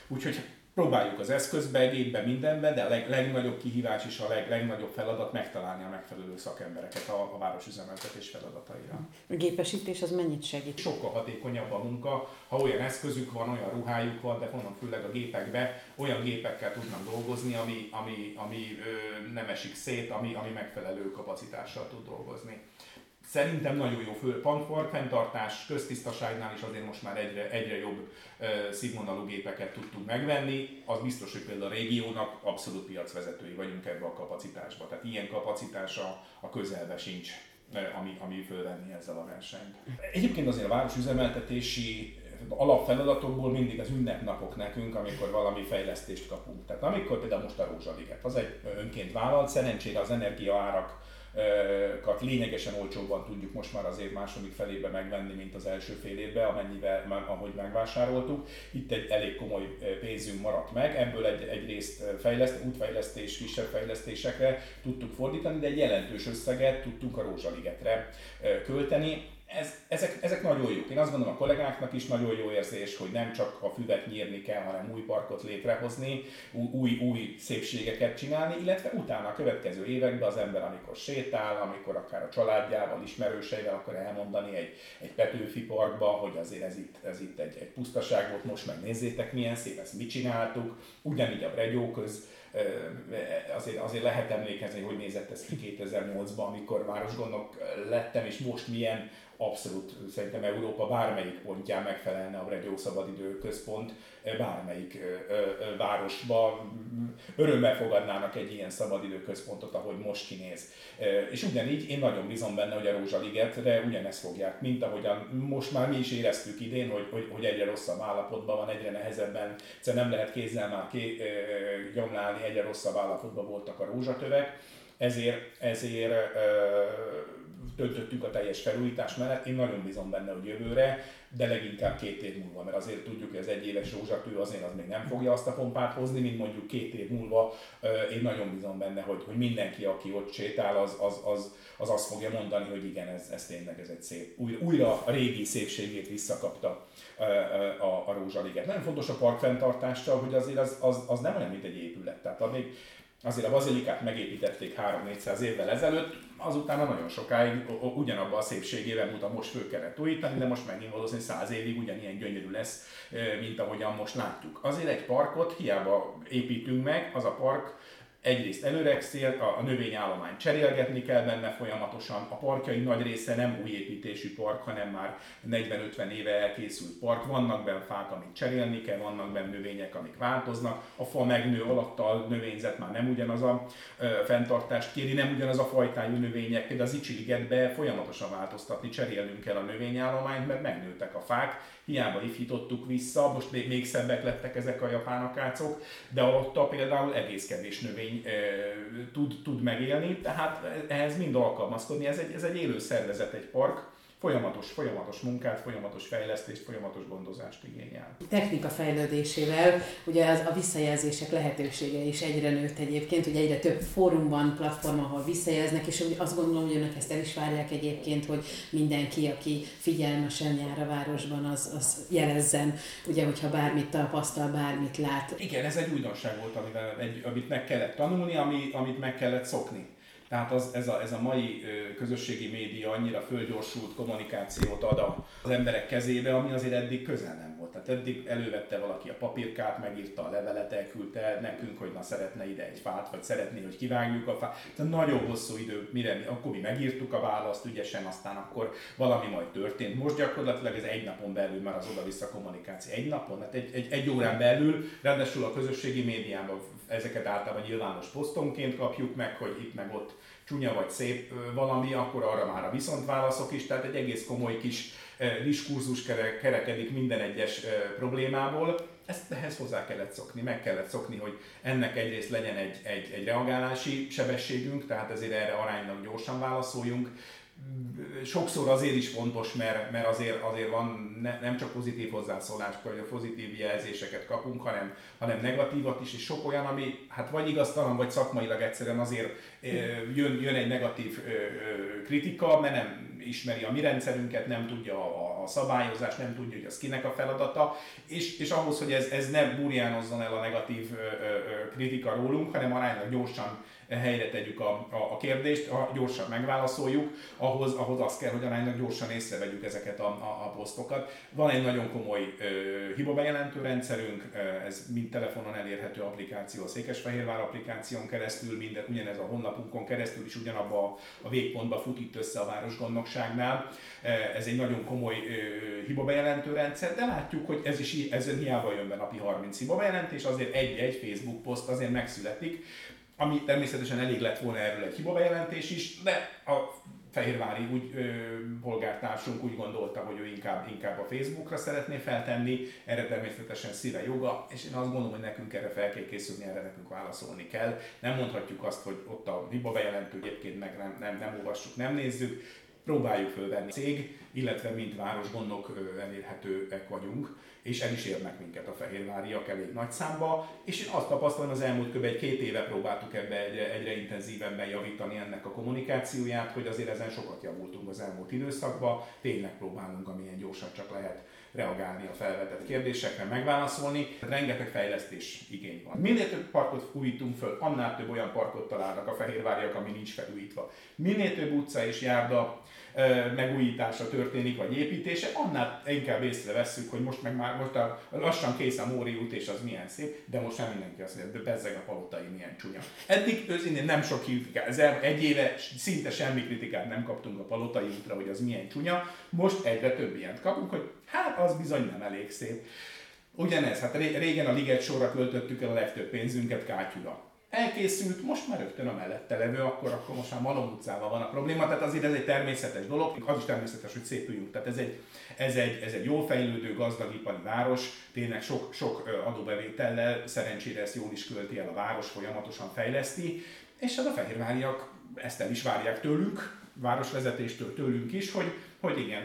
Úgyhogy próbáljuk az eszközbe, gépbe, mindenbe, de a leg, legnagyobb kihívás és a leg, legnagyobb feladat megtalálni a megfelelő szakembereket a, a városüzemeltetés feladataira. A gépesítés az mennyit segít? Sokkal hatékonyabb a munka, ha olyan eszközük van, olyan ruhájuk van, de mondom főleg a gépekbe, olyan gépekkel tudnak dolgozni, ami, ami, ami ö, nem esik szét, ami, ami megfelelő kapacitással tud dolgozni. Szerintem nagyon jó fő fenntartás, köztisztaságnál is azért most már egyre, egyre jobb uh, színvonalú gépeket tudtunk megvenni. Az biztos, hogy például a régiónak abszolút piacvezetői vagyunk ebbe a kapacitásba. Tehát ilyen kapacitása a közelbe sincs, ami, ami fölvenni ezzel a versenyt. Egyébként azért a városüzemeltetési alapfeladatokból mindig az ünnepnapok nekünk, amikor valami fejlesztést kapunk. Tehát amikor például most a Rózsaliget, az egy önként vállalt, szerencsére az energiaárak kat lényegesen olcsóbban tudjuk most már az év második felébe megvenni, mint az első fél évben, amennyivel, ahogy megvásároltuk. Itt egy elég komoly pénzünk maradt meg, ebből egy, egy részt fejleszt, útfejlesztés, kisebb fejlesztésekre tudtuk fordítani, de egy jelentős összeget tudtunk a Rózsaligetre költeni ez, ezek, ezek nagyon jók. Én azt gondolom a kollégáknak is nagyon jó érzés, hogy nem csak a füvet nyírni kell, hanem új parkot létrehozni, új, új szépségeket csinálni, illetve utána a következő években az ember, amikor sétál, amikor akár a családjával, ismerőseivel, akkor elmondani egy, egy Petőfi parkba, hogy azért ez itt, ez itt egy, egy pusztaság volt, most megnézzétek milyen szép, ezt mit csináltuk, ugyanígy a Bregyóköz, azért, azért lehet emlékezni, hogy nézett ez ki 2008-ban, amikor városgondok lettem, és most milyen abszolút szerintem Európa bármelyik pontján megfelelne a Bregyó Szabadidő Központ, bármelyik városba. Örömmel fogadnának egy ilyen szabadidőközpontot, ahogy most kinéz. És ugyanígy én nagyon bízom benne, hogy a Rózsaligetre ugyanezt fogják, mint ahogyan most már mi is éreztük idén, hogy, hogy, hogy egyre rosszabb állapotban van, egyre nehezebben, egyszerűen nem lehet kézzel már gyomlálni, egyre rosszabb állapotban voltak a rózsatövek, ezért, ezért döntöttünk a teljes felújítás mellett. Én nagyon bízom benne, hogy jövőre, de leginkább két év múlva, mert azért tudjuk, hogy az egy éves rózsatű azért az még nem fogja azt a pompát hozni, mint mondjuk két év múlva. Én nagyon bízom benne, hogy, hogy mindenki, aki ott sétál, az, az, az, az azt fogja mondani, hogy igen, ez, ez tényleg ez egy szép, újra, újra a régi szépségét visszakapta a, a, a rózsaliget. Fontos a park fenntartása, hogy azért az, az, az nem olyan, mint egy épület. Tehát amíg Azért a bazilikát megépítették 3-400 évvel ezelőtt, azután nagyon sokáig ugyanabban a szépségével múlt, most föl kellett újítani, de most megint valószínűleg 100 évig ugyanilyen gyönyörű lesz, mint ahogyan most látjuk. Azért egy parkot hiába építünk meg, az a park egyrészt előregszél, a, a növényállomány cserélgetni kell benne folyamatosan, a parkjai nagy része nem új építésű park, hanem már 40-50 éve elkészült park, vannak benne fák, amik cserélni kell, vannak benne növények, amik változnak, a fa megnő alatt a növényzet már nem ugyanaz a ö, fenntartást kéri, nem ugyanaz a fajtájú növények, például az Icsiligetbe folyamatosan változtatni, cserélnünk kell a növényállományt, mert megnőttek a fák, hiába ifjítottuk vissza, most még, még szebbek lettek ezek a japán akácok, de alatta például egész kevés növény e, tud, tud megélni, tehát ehhez mind alkalmazkodni. Ez egy, ez egy élő szervezet, egy park, folyamatos, folyamatos munkát, folyamatos fejlesztést, folyamatos gondozást igényel. Technika fejlődésével ugye az, a visszajelzések lehetősége is egyre nőtt egyébként, ugye egyre több fórumban, platform, ahol visszajelznek, és azt gondolom, hogy önök ezt el is várják egyébként, hogy mindenki, aki figyelmesen jár a városban, az, az jelezzen, ugye, hogyha bármit tapasztal, bármit lát. Igen, ez egy újdonság volt, amivel, egy, amit meg kellett tanulni, ami, amit meg kellett szokni tehát az, ez, a, ez a mai közösségi média annyira fölgyorsult kommunikációt ad az emberek kezébe, ami azért eddig közel nem volt. Tehát eddig elővette valaki a papírkát, megírta a levelet, elküldte nekünk, hogy na szeretne ide egy fát, vagy szeretné, hogy kivágjuk a fát. Tehát nagyon hosszú idő, mire mi, akkor mi megírtuk a választ ügyesen, aztán akkor valami majd történt. Most gyakorlatilag ez egy napon belül már az oda-vissza kommunikáció. Egy napon, hát egy, egy, egy órán belül, ráadásul a közösségi médiában ezeket általában nyilvános posztonként kapjuk meg, hogy itt meg ott csúnya vagy szép valami, akkor arra már a viszontválaszok is, tehát egy egész komoly kis diskurzus kerekedik minden egyes problémából. Ezt ehhez hozzá kellett szokni, meg kellett szokni, hogy ennek egyrészt legyen egy, egy, egy reagálási sebességünk, tehát ezért erre aránylag gyorsan válaszoljunk, sokszor azért is fontos, mert, mert azért, azért van ne, nem csak pozitív hozzászólás, vagy a pozitív jelzéseket kapunk, hanem, hanem negatívat is, és sok olyan, ami hát vagy igaztalan, vagy szakmailag egyszerűen azért jön, jön egy negatív kritika, mert nem ismeri a mi rendszerünket, nem tudja a, a szabályozást, nem tudja, hogy az kinek a feladata, és, és ahhoz, hogy ez, ez ne burjánozzon el a negatív kritika rólunk, hanem aránylag gyorsan helyre tegyük a, a, a kérdést, a, gyorsan megválaszoljuk, ahhoz, ahhoz az kell, hogy aránylag gyorsan észrevegyük ezeket a, a, a posztokat. Van egy nagyon komoly ö, hibabejelentő rendszerünk, ez mind telefonon elérhető applikáció, a Székesfehérvár applikáción keresztül, minden, ugyanez a honlapunkon keresztül is ugyanabba a, a végpontba fut itt össze a városgondnokságnál. Ez egy nagyon komoly ö, hibabejelentő rendszer, de látjuk, hogy ez is ezen hiába jön be napi 30 hibabejelentés, azért egy-egy Facebook poszt azért megszületik, ami természetesen elég lett volna erről egy hibabejelentés is, de a fehérvári úgy, ö, polgártársunk úgy gondolta, hogy ő inkább, inkább a Facebookra szeretné feltenni, erre természetesen szíve joga, és én azt gondolom, hogy nekünk erre fel kell készülni, erre nekünk válaszolni kell. Nem mondhatjuk azt, hogy ott a hiba bejelentő egyébként meg nem, nem, nem olvassuk, nem nézzük, próbáljuk fölvenni. Cég, illetve mint városgondok elérhetőek vagyunk, és el is érnek minket a fehérváriak elég nagy számba, és én azt tapasztalom, az elmúlt kb. egy-két éve próbáltuk ebbe egyre, egyre intenzívebben javítani ennek a kommunikációját, hogy azért ezen sokat javultunk az elmúlt időszakban, tényleg próbálunk amilyen gyorsan csak lehet reagálni a felvetett kérdésekre, megválaszolni. Rengeteg fejlesztés igény van. Minél több parkot újítunk föl, annál több olyan parkot találnak a fehérváriak, ami nincs felújítva. Minél több utca és járda megújítása történik, vagy építése, annál inkább észrevesszük, hogy most meg már most a, lassan kész a Móri út, és az milyen szép, de most nem mindenki azt mondja, de bezzeg a palotai milyen csúnya. Eddig őszintén nem sok kritikát, egy éve szinte semmi kritikát nem kaptunk a palotai útra, hogy az milyen csúnya, most egyre több ilyent kapunk, hogy hát az bizony nem elég szép. Ugyanez, hát régen a Liget sorra költöttük el a legtöbb pénzünket Kátyúra elkészült, most már rögtön a mellette levő, akkor, akkor most már Malom utcával van a probléma, tehát azért ez egy természetes dolog, az is természetes, hogy szépüljünk. Tehát ez egy, ez egy, ez egy jól fejlődő, gazdag ipari város, tényleg sok, sok adóbevétellel, szerencsére ezt jól is költi el a város, folyamatosan fejleszti, és az a fehérváriak ezt el is várják tőlünk, városvezetéstől, tőlünk is, hogy, hogy igen,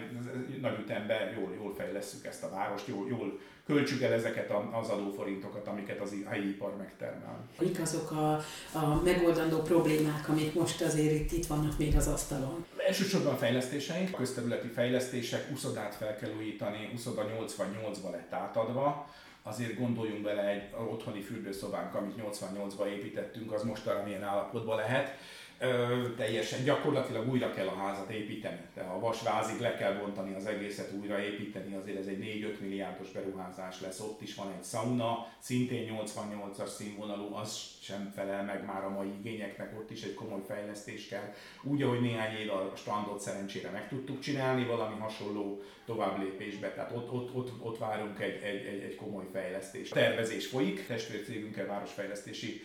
nagy ütemben jól, jól fejlesszük ezt a várost, jól, jól költsük el ezeket az adóforintokat, amiket az helyi ipar megtermel. Mik azok a, a megoldandó problémák, amik most azért itt, itt vannak még az asztalon? Elsősorban fejlesztéseink, a közterületi fejlesztések, uszodát fel kell újítani, uszoda 88-ba lett átadva, azért gondoljunk bele egy otthoni fürdőszobánk, amit 88-ban építettünk, az mostanra milyen állapotban lehet ö, teljesen gyakorlatilag újra kell a házat építeni. De a vasvázig le kell bontani az egészet, újra építeni, azért ez egy 4-5 milliárdos beruházás lesz. Ott is van egy sauna, szintén 88-as színvonalú, az sem felel meg már a mai igényeknek, ott is egy komoly fejlesztés kell. Úgy, ahogy néhány év a strandot szerencsére meg tudtuk csinálni, valami hasonló tovább lépésbe, tehát ott, ott, ott, ott várunk egy, egy, egy, egy komoly fejlesztés. A tervezés folyik, testvércégünkkel, Városfejlesztési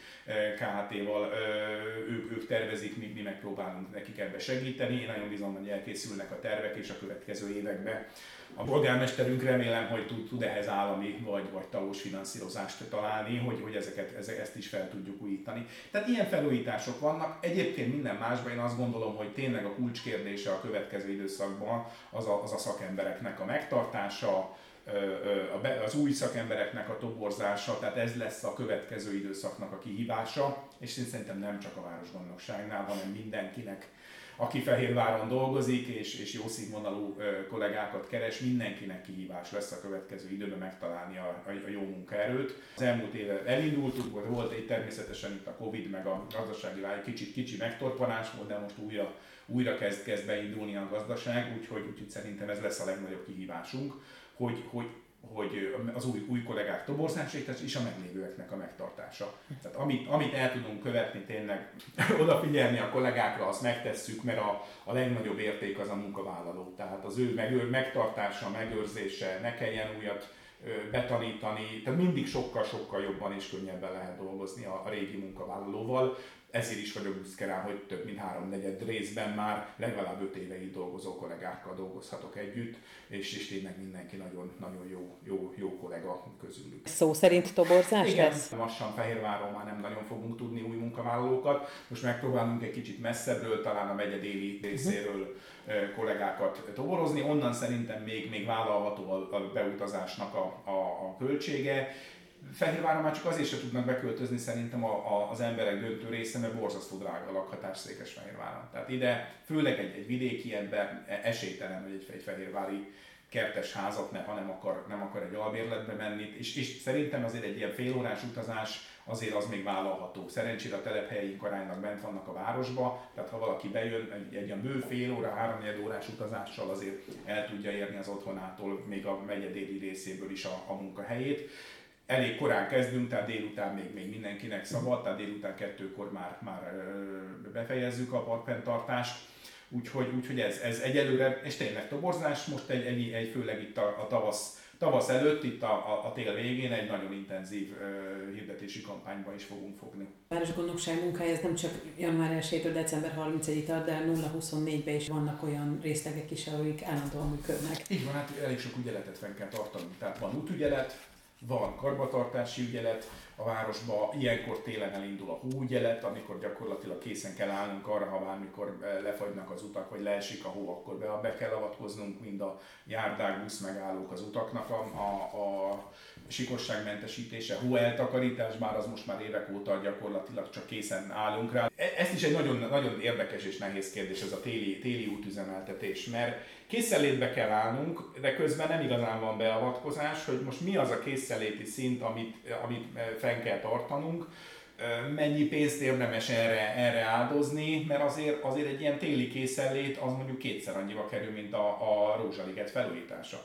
KHT-val, ők, ők tervezik, mi, mi megpróbálunk nekik ebbe segíteni. Én nagyon bízom, hogy elkészülnek a tervek, és a következő években a polgármesterünk remélem, hogy tud, tud ehhez állami vagy, vagy tavós finanszírozást találni, hogy, hogy ezeket, ezt is fel tudjuk újítani. Tehát ilyen felújítások vannak. Egyébként minden másban én azt gondolom, hogy tényleg a kulcskérdése a következő időszakban az a, az a szakembereknek a megtartása, az új szakembereknek a toborzása, tehát ez lesz a következő időszaknak a kihívása, és én szerintem nem csak a városgondnokságnál, hanem mindenkinek aki Fehérváron dolgozik, és, és jó színvonalú kollégákat keres, mindenkinek kihívás lesz a következő időben megtalálni a, a, jó munkaerőt. Az elmúlt éve elindultunk, volt egy természetesen itt a Covid, meg a gazdasági válság kicsit kicsi megtorpanás volt, de most újra, újra kezd, kezd beindulni a gazdaság, úgyhogy, úgyhogy szerintem ez lesz a legnagyobb kihívásunk, hogy, hogy hogy az új, új kollégák toborzásait és a meglévőeknek a megtartása. Tehát amit, amit el tudunk követni, tényleg odafigyelni a kollégákra, azt megtesszük, mert a, a legnagyobb érték az a munkavállaló. Tehát az ő meg, megtartása, megőrzése, ne kelljen újat betanítani, tehát mindig sokkal-sokkal jobban és könnyebben lehet dolgozni a, a régi munkavállalóval ezért is vagyok büszke rá, hogy több mint háromnegyed részben már legalább öt éve itt dolgozó kollégákkal dolgozhatok együtt, és, és tényleg mindenki nagyon, nagyon jó, jó, jó kollega közülük. Szó szerint toborzás Igen, lesz? Lassan Fehérváron már nem nagyon fogunk tudni új munkavállalókat. Most megpróbálunk egy kicsit messzebbről, talán a megye déli részéről uh-huh. kollégákat toborozni. Onnan szerintem még, még vállalható a, a beutazásnak a, a, a költsége Fehérváron már csak azért sem tudnak beköltözni szerintem a, a, az emberek döntő része, mert borzasztó drága a lakhatás Székesfehérváron. Tehát ide főleg egy, egy vidéki ember e, esélytelen, hogy egy, egy fehérvári kertes házat, mert ha nem akar, nem akar egy albérletbe menni, és, és szerintem azért egy ilyen félórás utazás azért az még vállalható. Szerencsére a telephelyeink aránylag bent vannak a városba, tehát ha valaki bejön egy, egy ilyen bő fél óra, három órás utazással azért el tudja érni az otthonától, még a megye déli részéből is a, a munkahelyét elég korán kezdünk, tehát délután még, még mindenkinek szabad, tehát délután kettőkor már, már befejezzük a parkfenntartást. Úgyhogy, úgyhogy ez, ez egyelőre, és tényleg toborzás, most egy, egy, egy főleg itt a, a tavasz, tavasz előtt, itt a, a, a tél végén egy nagyon intenzív uh, hirdetési kampányba is fogunk fogni. A Városgondnokság munkája ez nem csak január 1-től december 31-ig tart, de 0-24-ben is vannak olyan részlegek is, amik állandóan működnek. Így van, hát elég sok ügyeletet fenn kell tartani. Tehát van útügyelet, van karbatartási ügyelet, a városba ilyenkor télen elindul a hóügyelet, amikor gyakorlatilag készen kell állnunk arra, ha bármikor eh, lefagynak az utak, vagy leesik a hó, akkor be, be kell avatkoznunk mind a járdák, busz megállók az utaknak a, a, a sikosságmentesítése, hó eltakarítás, bár az most már évek óta gyakorlatilag csak készen állunk rá. E, ez is egy nagyon, nagyon érdekes és nehéz kérdés, ez a téli, téli útüzemeltetés, mert készenlétbe kell állnunk, de közben nem igazán van beavatkozás, hogy most mi az a készenléti szint, amit, amit fenn kell tartanunk. mennyi pénzt érdemes erre, erre áldozni, mert azért, azért egy ilyen téli készenlét az mondjuk kétszer annyiba kerül, mint a, a rózsaliget felújítása.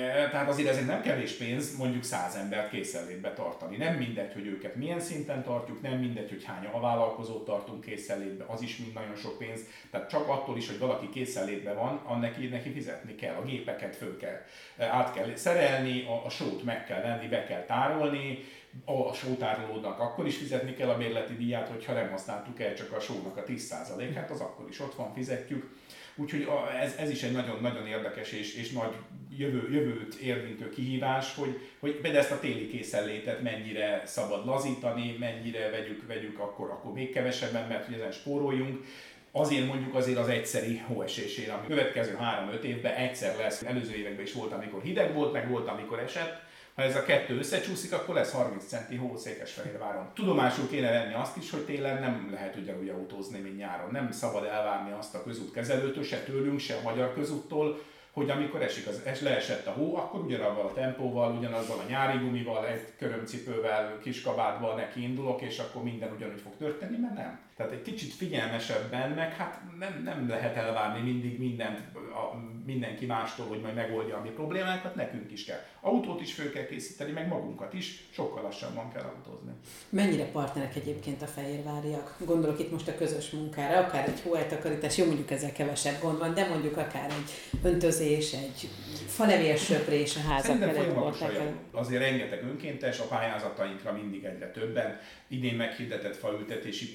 Tehát azért ez nem kevés pénz mondjuk száz embert készenlétbe tartani. Nem mindegy, hogy őket milyen szinten tartjuk, nem mindegy, hogy hány alvállalkozót tartunk készenlétbe, az is mind nagyon sok pénz. Tehát csak attól is, hogy valaki készenlétbe van, neki, neki fizetni kell, a gépeket föl kell, át kell szerelni, a, a sót meg kell venni, be kell tárolni, a sótárolódnak akkor is fizetni kell a bérleti díját, hogyha nem használtuk el csak a sónak a 10%-át, az akkor is ott van, fizetjük. Úgyhogy ez, ez is egy nagyon-nagyon érdekes és, és nagy jövő, jövőt érvintő kihívás, hogy, hogy például ezt a téli készenlétet mennyire szabad lazítani, mennyire vegyük, vegyük akkor, akkor még kevesebben, mert hogy ezen spóroljunk. Azért mondjuk azért az egyszeri hóesésére, ami következő 3-5 évben egyszer lesz. Előző években is volt, amikor hideg volt, meg volt, amikor esett ha ez a kettő összecsúszik, akkor lesz 30 centi hó Székesfehérváron. Tudomásul kéne venni azt is, hogy télen nem lehet ugyanúgy autózni, mint nyáron. Nem szabad elvárni azt a közútkezelőtől, se tőlünk, se a magyar közúttól, hogy amikor esik az, es, leesett a hó, akkor ugyanabban a tempóval, ugyanazzal a nyári gumival, egy körömcipővel, kiskabátban neki indulok, és akkor minden ugyanúgy fog történni, mert nem. Tehát egy kicsit figyelmesebben, meg hát nem, nem lehet elvárni mindig mindent a, mindenki mástól, hogy majd megoldja a mi problémákat, nekünk is kell. Autót is föl kell készíteni, meg magunkat is, sokkal lassabban kell autózni. Mennyire partnerek egyébként a fehérváriak? Gondolok itt most a közös munkára, akár egy hóeltakarítás, jó mondjuk ezzel kevesebb gond van, de mondjuk akár egy öntözés, egy falevél söprés a házak felett. Azért rengeteg önkéntes, a pályázatainkra mindig egyre többen. Idén meghirdetett faültetési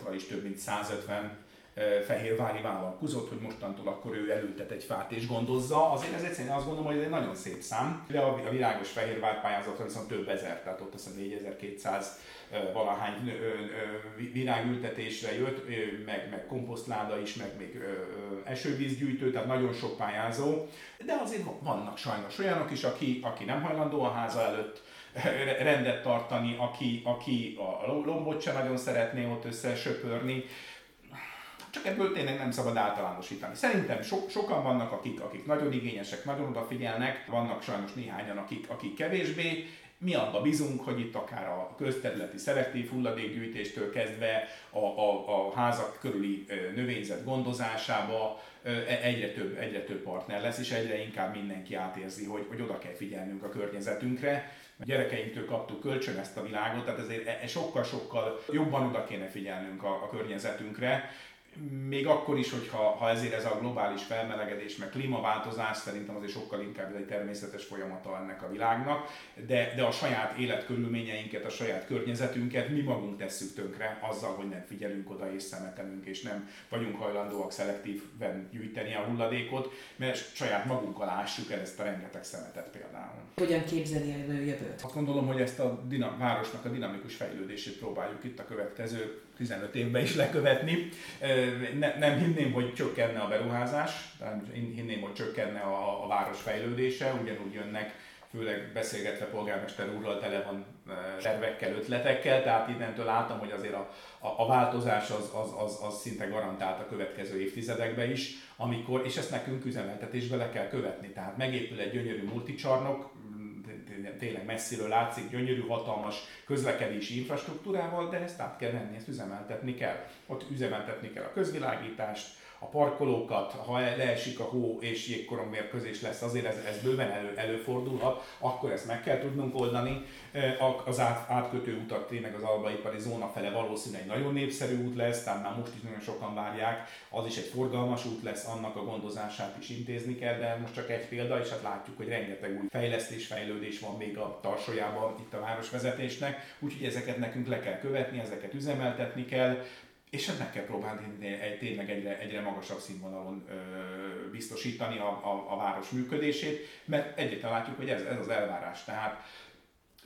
pályázatra is több mint 150 fehérvári vállalkozott, hogy mostantól akkor ő elültet egy fát és gondozza. Azért ez egyszerűen azt gondolom, hogy ez egy nagyon szép szám. De a világos fehérvár pályázatra viszont több ezer, tehát ott azt 4200 valahány virágültetésre jött, meg, meg komposztláda is, meg még esővízgyűjtő, tehát nagyon sok pályázó. De azért vannak sajnos olyanok is, aki, aki nem hajlandó a háza előtt rendet tartani, aki, aki a lombot sem nagyon szeretné ott összesöpörni. Csak ebből tényleg nem szabad általánosítani. Szerintem so, sokan vannak, akik, akik nagyon igényesek, nagyon odafigyelnek, vannak sajnos néhányan, akik, akik kevésbé, mi abba bizunk, hogy itt akár a közterületi szelektív hulladékgyűjtéstől kezdve a, a, a házak körüli növényzet gondozásába e, egyre több, egyre több partner lesz, és egyre inkább mindenki átérzi, hogy, hogy oda kell figyelnünk a környezetünkre. A gyerekeinktől kaptuk kölcsön ezt a világot, tehát ezért e, e sokkal-sokkal jobban oda kéne figyelnünk a, a környezetünkre, még akkor is, hogyha ha ezért ez a globális felmelegedés, meg klímaváltozás szerintem azért sokkal inkább egy természetes folyamata ennek a világnak, de, de a saját életkörülményeinket, a saját környezetünket mi magunk tesszük tönkre azzal, hogy nem figyelünk oda és szemetelünk, és nem vagyunk hajlandóak szelektíven gyűjteni a hulladékot, mert saját magunk alá ássuk el ezt a rengeteg szemetet például. Hogyan képzeli a jövőt? Azt gondolom, hogy ezt a dinam, városnak a dinamikus fejlődését próbáljuk itt a következő 15 évben is lekövetni. Ne, nem hinném, hogy csökkenne a beruházás, hinném, hogy csökkenne a, a város fejlődése, ugyanúgy jönnek főleg beszélgetve polgármester úrral tele van tervekkel, ötletekkel, tehát innentől látom, hogy azért a, a, a változás az, az, az, az szinte garantált a következő évtizedekben is, amikor, és ezt nekünk üzemeltetésbe le kell követni, tehát megépül egy gyönyörű multicsarnok, tényleg messziről látszik, gyönyörű, hatalmas közlekedési infrastruktúrával, de ezt át kell venni, ezt üzemeltetni kell. Ott üzemeltetni kell a közvilágítást, a parkolókat, ha leesik a hó és jégkorongmérkőzés lesz, azért ez, ez bőven elő, előfordulhat, akkor ezt meg kell tudnunk oldani. Az át, átkötő utak tényleg az albaipari zóna fele valószínűleg nagyon népszerű út lesz, tehát már most is nagyon sokan várják, az is egy forgalmas út lesz, annak a gondozását is intézni kell, de most csak egy példa, és hát látjuk, hogy rengeteg új fejlesztés, fejlődés van még a tarsójában itt a városvezetésnek, úgyhogy ezeket nekünk le kell követni, ezeket üzemeltetni kell, és ezt meg kell próbálni egy, tényleg egyre, egyre magasabb színvonalon ö, biztosítani a, a, a város működését, mert egyébként látjuk, hogy ez, ez az elvárás. Tehát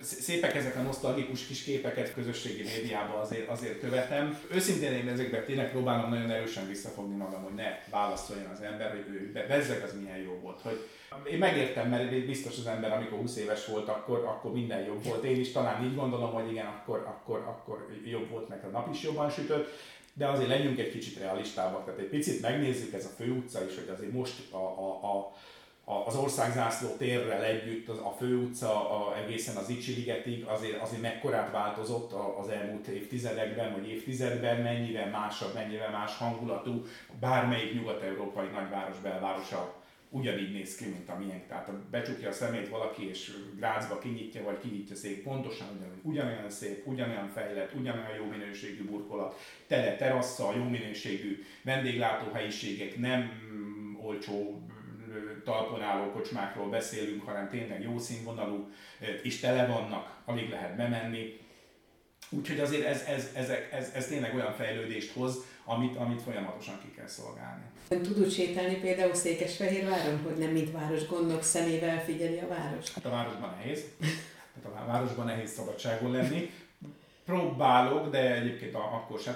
szépek ezek a nosztalgikus kis képeket közösségi médiában azért, azért követem. Őszintén én ezekben tényleg próbálom nagyon erősen visszafogni magam, hogy ne válaszoljon az ember, hogy ő bezzeg az milyen jó volt. Hogy én megértem, mert biztos az ember, amikor 20 éves volt, akkor, akkor minden jobb volt. Én is talán így gondolom, hogy igen, akkor, akkor, akkor jobb volt, meg a nap is jobban sütött de azért legyünk egy kicsit realistábbak, tehát egy picit megnézzük ez a főutca is, hogy azért most a, a, a az országzászló térrel együtt az, a főutca a, egészen az Icsi ligetig azért, azért mekkorát változott az elmúlt évtizedekben, vagy évtizedben, mennyire másabb, mennyire más hangulatú, bármelyik nyugat-európai nagyváros belvárosa ugyanígy néz ki, mint a miénk. Tehát becsukja a szemét valaki, és Grácsba kinyitja, vagy kinyitja szép, pontosan ugyanúgy. Ugyanolyan szép, ugyanolyan fejlett, ugyanolyan jó minőségű burkolat, tele terasszal, jó minőségű vendéglátóhelyiségek, nem olcsó talpon álló kocsmákról beszélünk, hanem tényleg jó színvonalú, és tele vannak, alig lehet bemenni. Úgyhogy azért ez, ez, ez, ez, ez tényleg olyan fejlődést hoz, amit, amit folyamatosan ki kell szolgálni. Tud úgy sétálni például Székesfehérváron, hogy nem mint város gondok szemével figyeli a város? Hát a városban nehéz. Hát a városban nehéz szabadságon lenni. Próbálok, de egyébként akkor sem,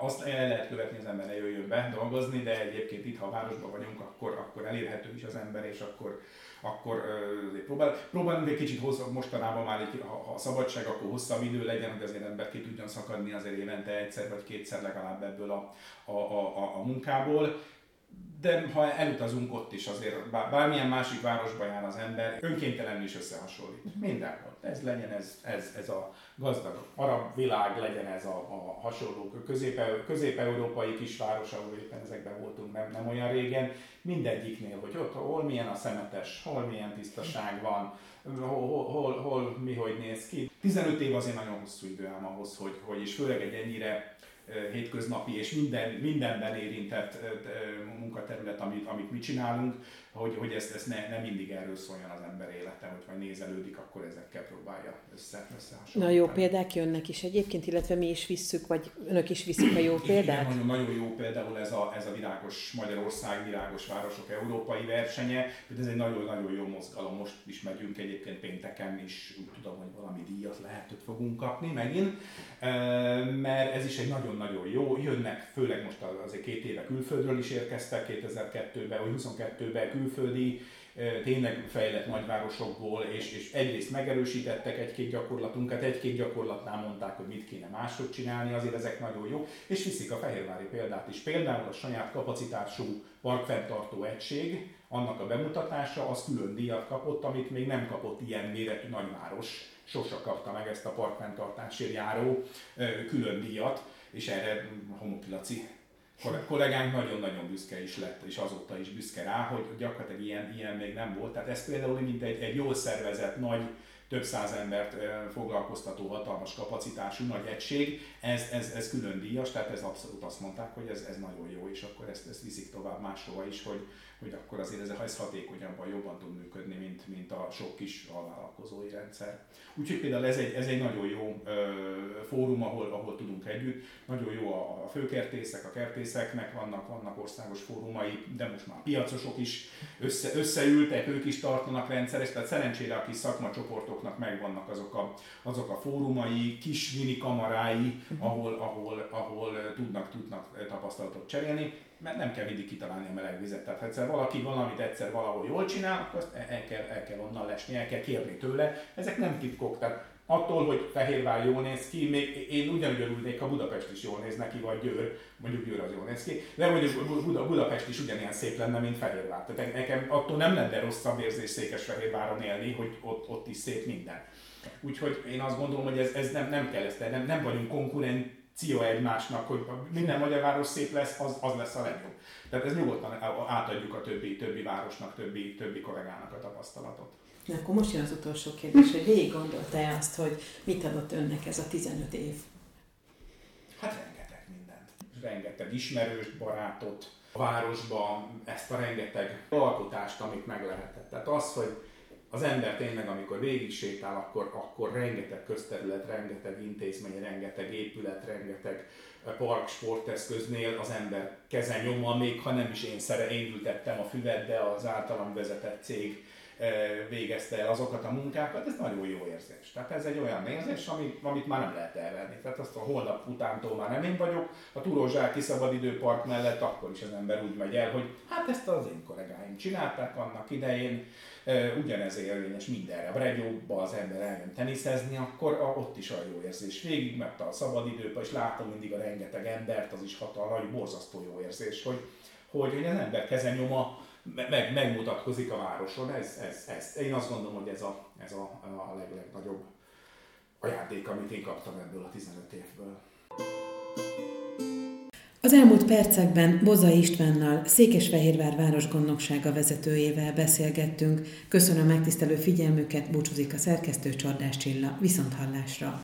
azt el lehet követni az ember, ne jöjjön be dolgozni, de egyébként itt, ha a városban vagyunk, akkor, akkor elérhető is az ember, és akkor, akkor próbál. Próbálunk egy kicsit hosszabb, mostanában már egy, ha, ha szabadság, akkor hosszabb idő legyen, hogy azért ember ki tudjon szakadni azért évente egyszer vagy kétszer legalább ebből a, a, a, a munkából de ha elutazunk ott is azért, bármilyen másik városba jár az ember, önkéntelenül is összehasonlít. Mindenhol. Ez legyen ez, ez, ez a gazdag arab világ, legyen ez a, a hasonló közép, közép-európai kisváros, ahol éppen ezekben voltunk nem, nem olyan régen. Mindegyiknél, hogy ott hol milyen a szemetes, hol milyen tisztaság van, hol, hol, hol, hol mi hogy néz ki. 15 év azért nagyon hosszú idő ám ahhoz, hogy, hogy és főleg egy ennyire hétköznapi és minden, mindenben érintett munkaterület, amit, amit mi csinálunk, hogy, hogy ezt, ezt ne, ne mindig erről szóljon az ember élete, hogy majd nézelődik, akkor ezekkel próbálja össze. Na jó példák jönnek is egyébként, illetve mi is visszük, vagy önök is viszik a jó példát? Igen, nagyon, nagyon jó például ez a, ez a világos Magyarország, világos városok európai versenye, hogy ez egy nagyon-nagyon jó mozgalom, most is megyünk egyébként pénteken is, úgy tudom, hogy valami díjat lehet, hogy fogunk kapni megint, mert ez is egy nagyon-nagyon jó, jönnek, főleg most azért két éve külföldről is érkeztek, 2002-ben, vagy 22-ben külföldi, tényleg fejlett nagyvárosokból, és, és egyrészt megerősítettek egy-két gyakorlatunkat, egy-két gyakorlatnál mondták, hogy mit kéne máshogy csinálni, azért ezek nagyon jó, és viszik a fehérvári példát is. Például a saját kapacitású parkfenntartó egység, annak a bemutatása, az külön díjat kapott, amit még nem kapott ilyen méretű nagyváros, sose kapta meg ezt a parkfenntartásért járó külön díjat, és erre Homopilaci kollégánk nagyon-nagyon büszke is lett, és azóta is büszke rá, hogy gyakorlatilag ilyen, ilyen még nem volt. Tehát ez például mint egy, egy jól szervezett, nagy, több száz embert foglalkoztató hatalmas kapacitású nagy egység, ez, ez, ez külön díjas, tehát ez abszolút azt mondták, hogy ez, ez nagyon jó, és akkor ezt, ezt viszik tovább máshova is, hogy, hogy akkor azért ez, ez hatékonyabban, jobban tud működni, mint, mint a sok kis alvállalkozói rendszer. Úgyhogy például ez egy, ez egy nagyon jó ö, fórum, ahol, ahol tudunk együtt. Nagyon jó a, a főkertészek, a kertészeknek vannak, vannak országos fórumai, de most már piacosok is össze, összeültek, ők is tartanak rendszeres, tehát szerencsére a kis szakmacsoportoknak megvannak azok a, azok a fórumai, kis mini kamarái, ahol, ahol, ahol tudnak, tudnak tapasztalatot cserélni mert nem kell mindig kitalálni a meleg vizet. Tehát ha egyszer valaki valamit egyszer valahol jól csinál, akkor azt el kell, el kell onnan lesni, el kell kérni tőle. Ezek nem titkok. Tehát attól, hogy Fehérvár jól néz ki, még én ugyanúgy örülnék, ha Budapest is jól néz neki, vagy Győr, mondjuk Győr az jól néz ki, de mondjuk Budapest is ugyanilyen szép lenne, mint Fehérvár. Tehát nekem attól nem lenne rosszabb érzés Székesfehérváron élni, hogy ott, ott is szép minden. Úgyhogy én azt gondolom, hogy ez, ez nem, nem kell ezt, nem, nem vagyunk konkurent, cia egymásnak, hogy minden magyar város szép lesz, az, az lesz a legjobb. Tehát ez nyugodtan átadjuk a többi, többi városnak, többi, többi kollégának a tapasztalatot. Na, akkor most jön az utolsó kérdés, hogy végig gondolta-e azt, hogy mit adott önnek ez a 15 év? Hát rengeteg mindent. Rengeteg ismerős, barátot, a városban ezt a rengeteg alkotást, amit meg lehetett. Tehát az, hogy az ember tényleg, amikor végig sétál, akkor, akkor rengeteg közterület, rengeteg intézmény, rengeteg épület, rengeteg eh, park, sporteszköznél az ember keze nyoma, még ha nem is én szere, én ültettem a füvet, de az általam vezetett cég eh, végezte el azokat a munkákat, ez nagyon jó érzés. Tehát ez egy olyan érzés, amit, amit már nem lehet elvenni. Tehát azt a holnap utántól már nem én vagyok, a Turózsáki Szabadidőpark mellett akkor is az ember úgy megy el, hogy hát ezt az én kollégáim csinálták annak idején, Ugyanez érvényes mindenre. Bregyóba az ember eljön teniszezni, akkor a, ott is a jó érzés. Végig mert a szabadidőben, és látom mindig a rengeteg embert, az is hatalmas, borzasztó jó érzés, hogy, hogy, hogy az ember keze nyoma meg, megmutatkozik a városon. Ez, ez, ez. Én azt gondolom, hogy ez a, ez a, a leg, legnagyobb ajándék, amit én kaptam ebből a 15 évből. Az elmúlt percekben Boza Istvánnal, Székesfehérvár városgondnoksága vezetőjével beszélgettünk. Köszönöm megtisztelő figyelmüket, búcsúzik a szerkesztő Csordás Csilla. Viszont hallásra!